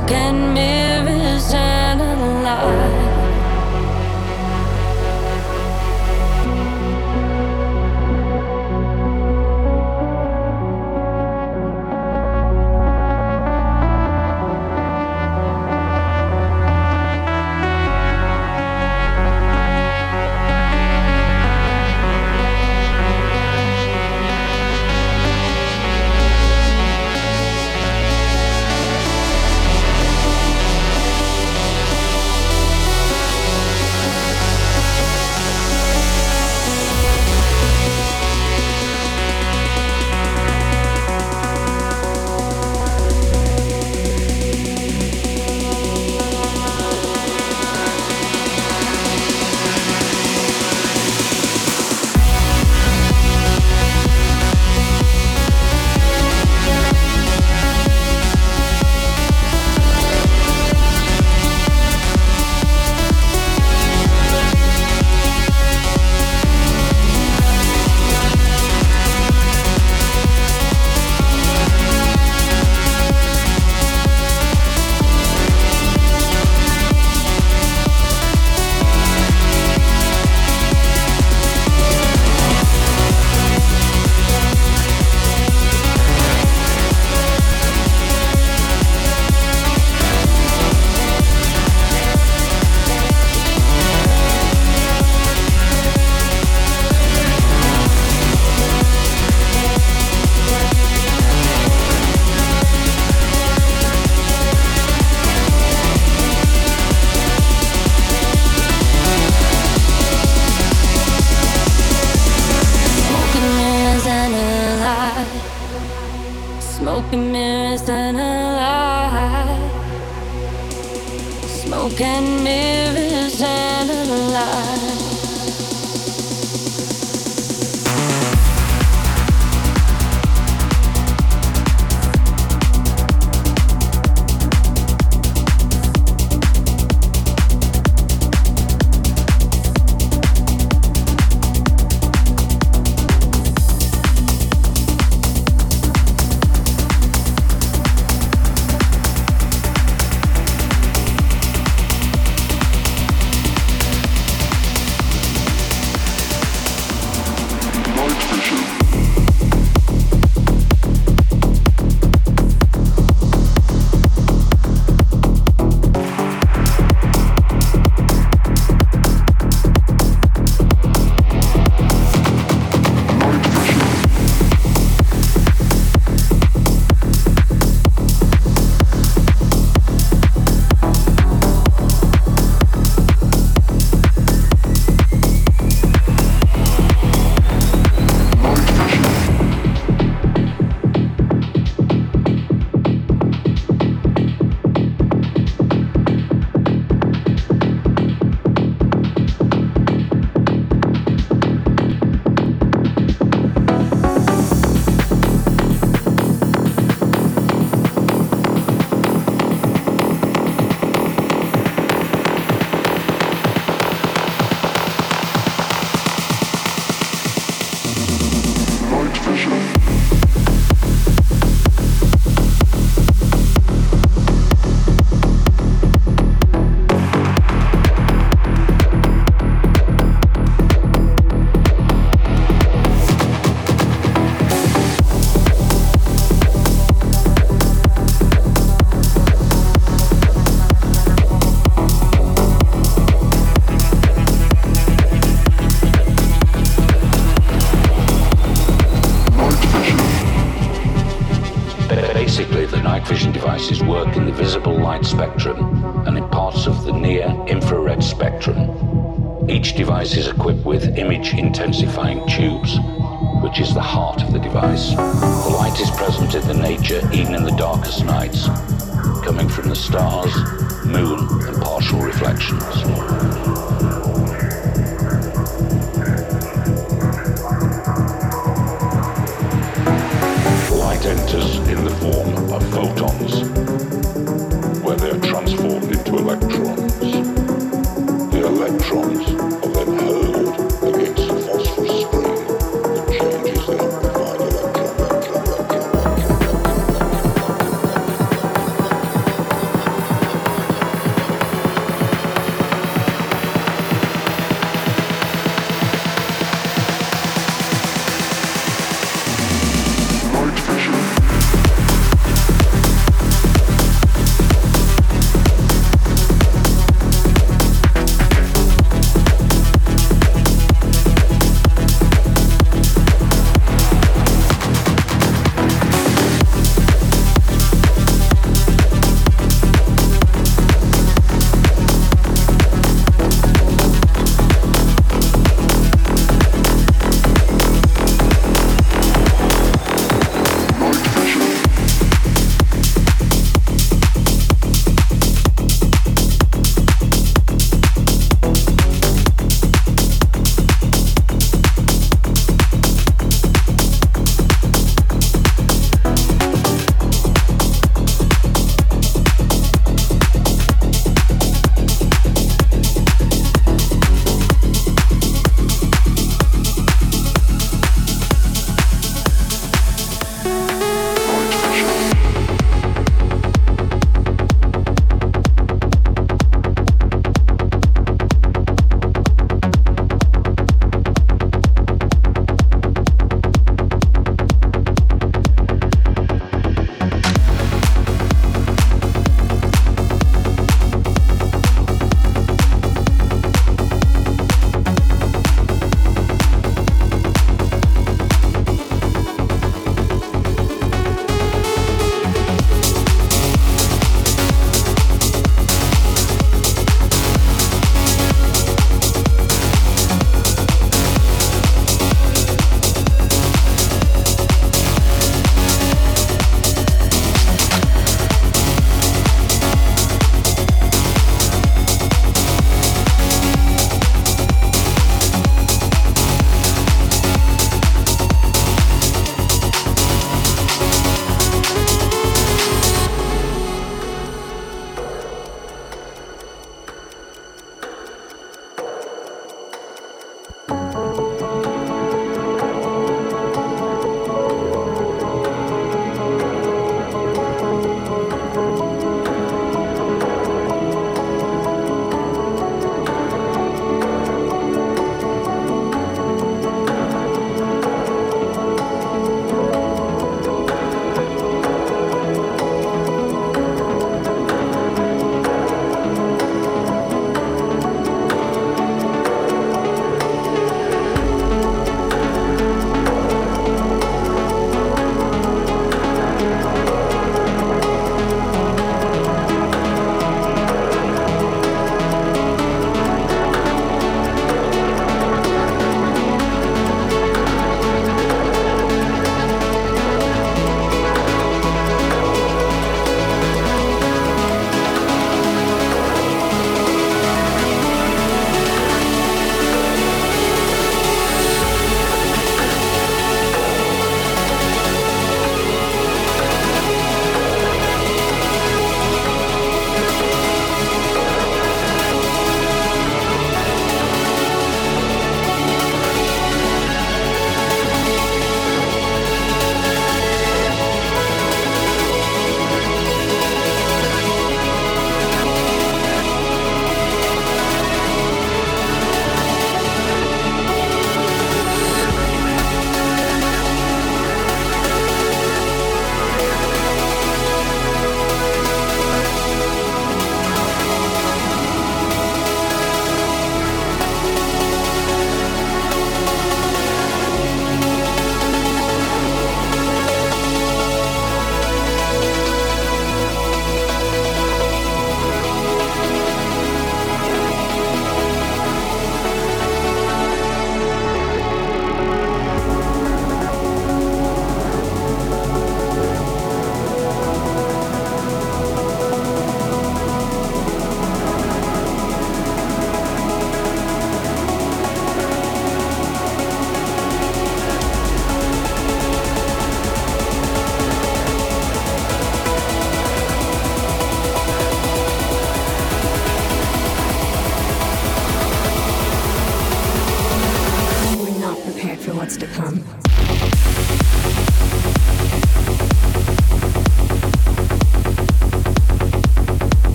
broken mirrors and a lie. than a lie. Smoke and mirrors.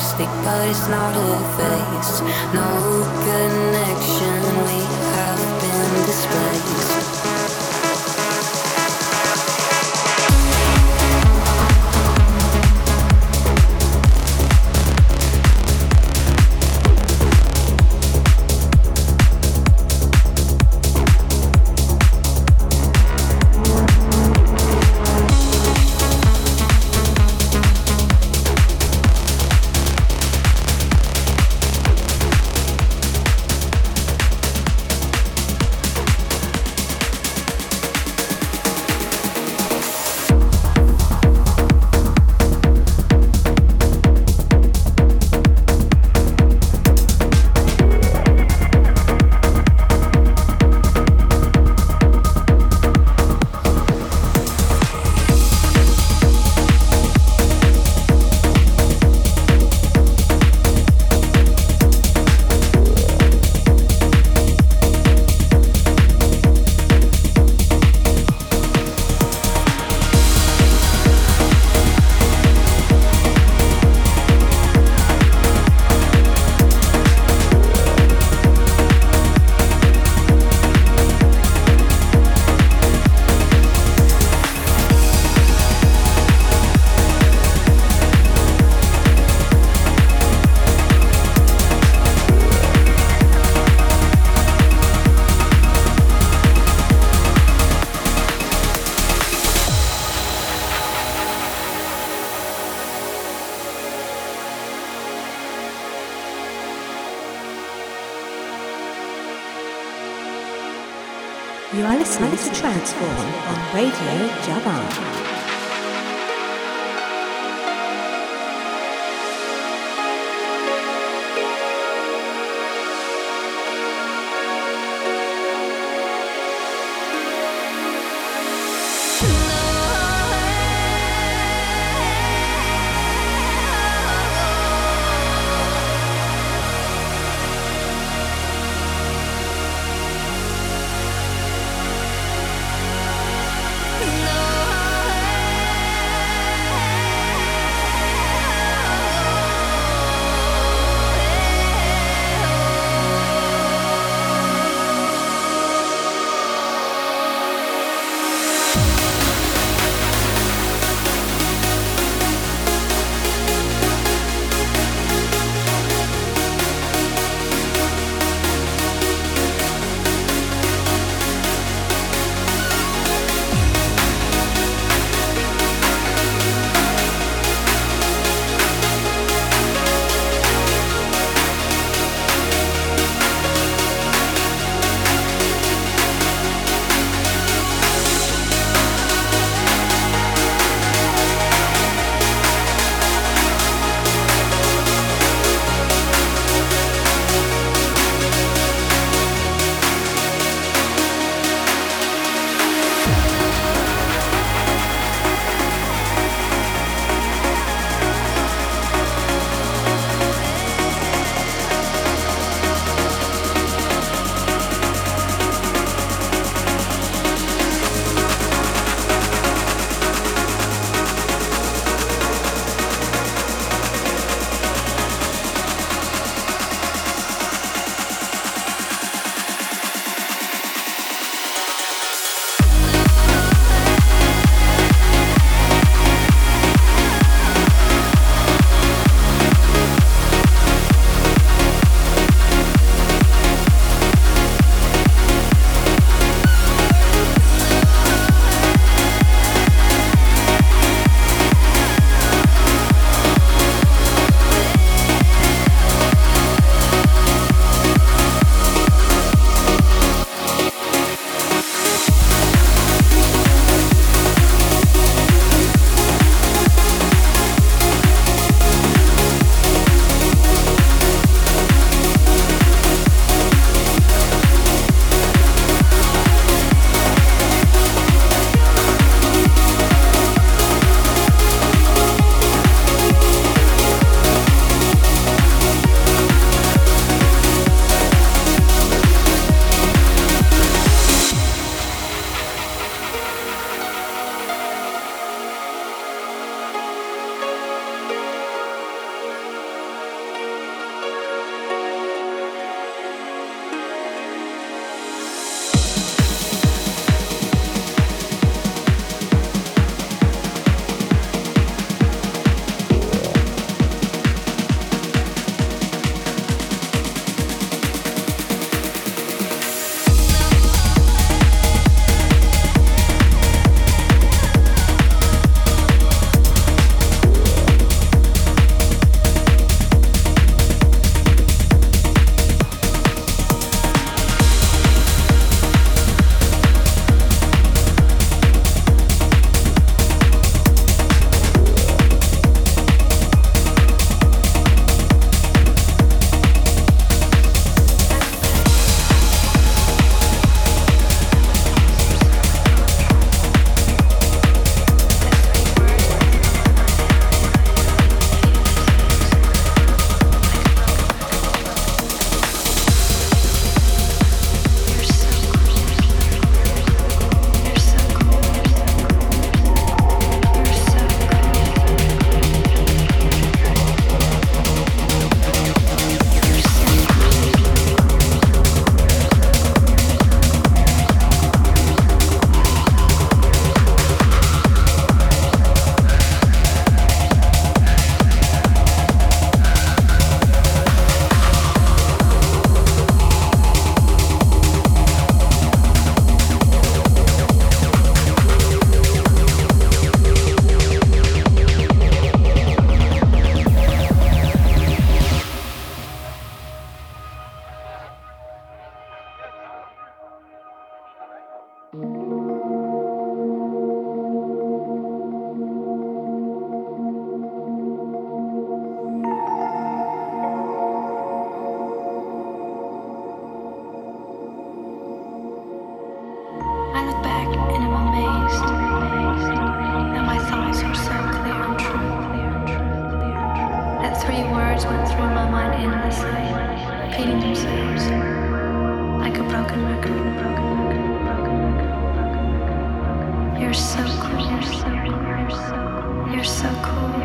lipstick, but it's not a face. No connection, we have been displaced. You are listening to TranceForm on Radio Javan.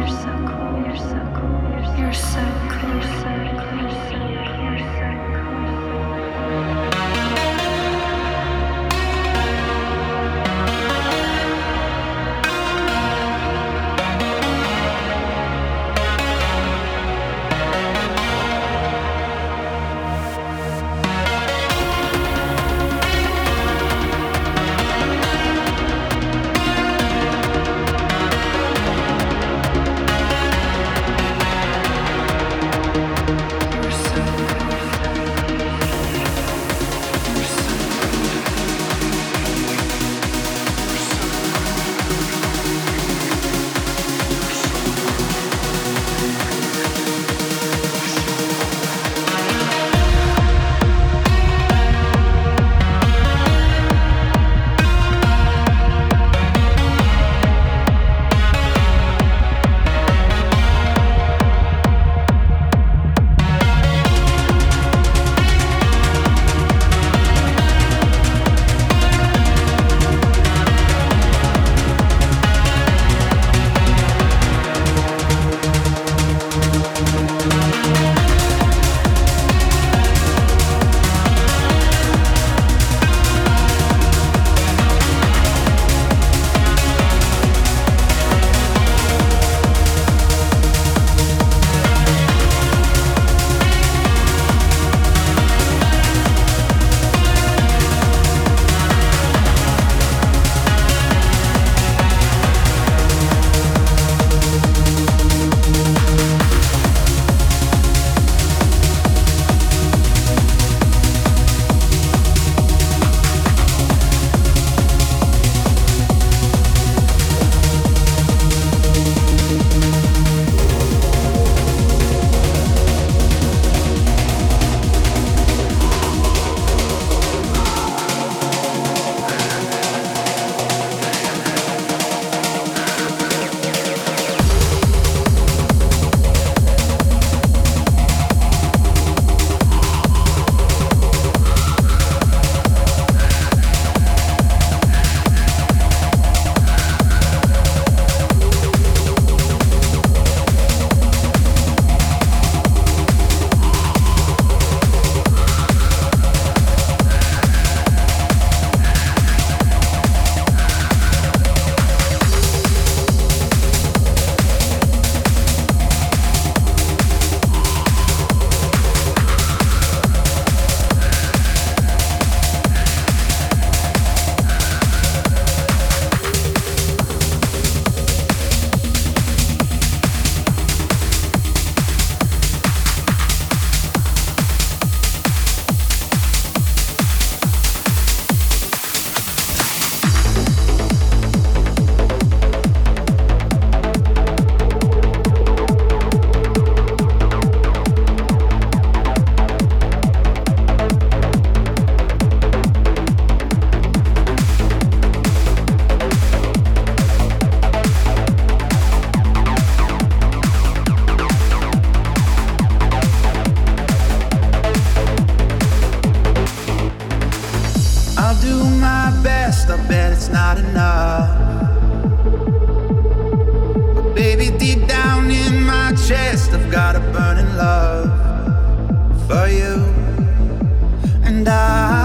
You're so cool. You're so cool. You're so chest, I've got a burning love for you and I.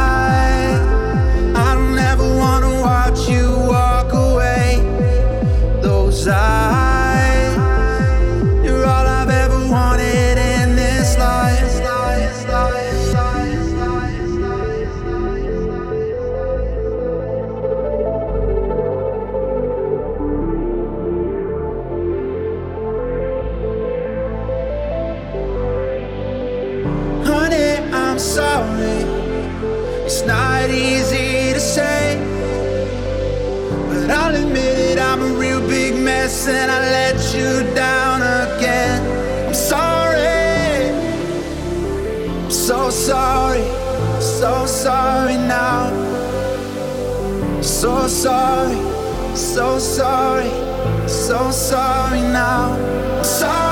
and I let you down again. I'm sorry, I'm so sorry, so sorry now. So sorry, so sorry, so sorry now. I'm sorry.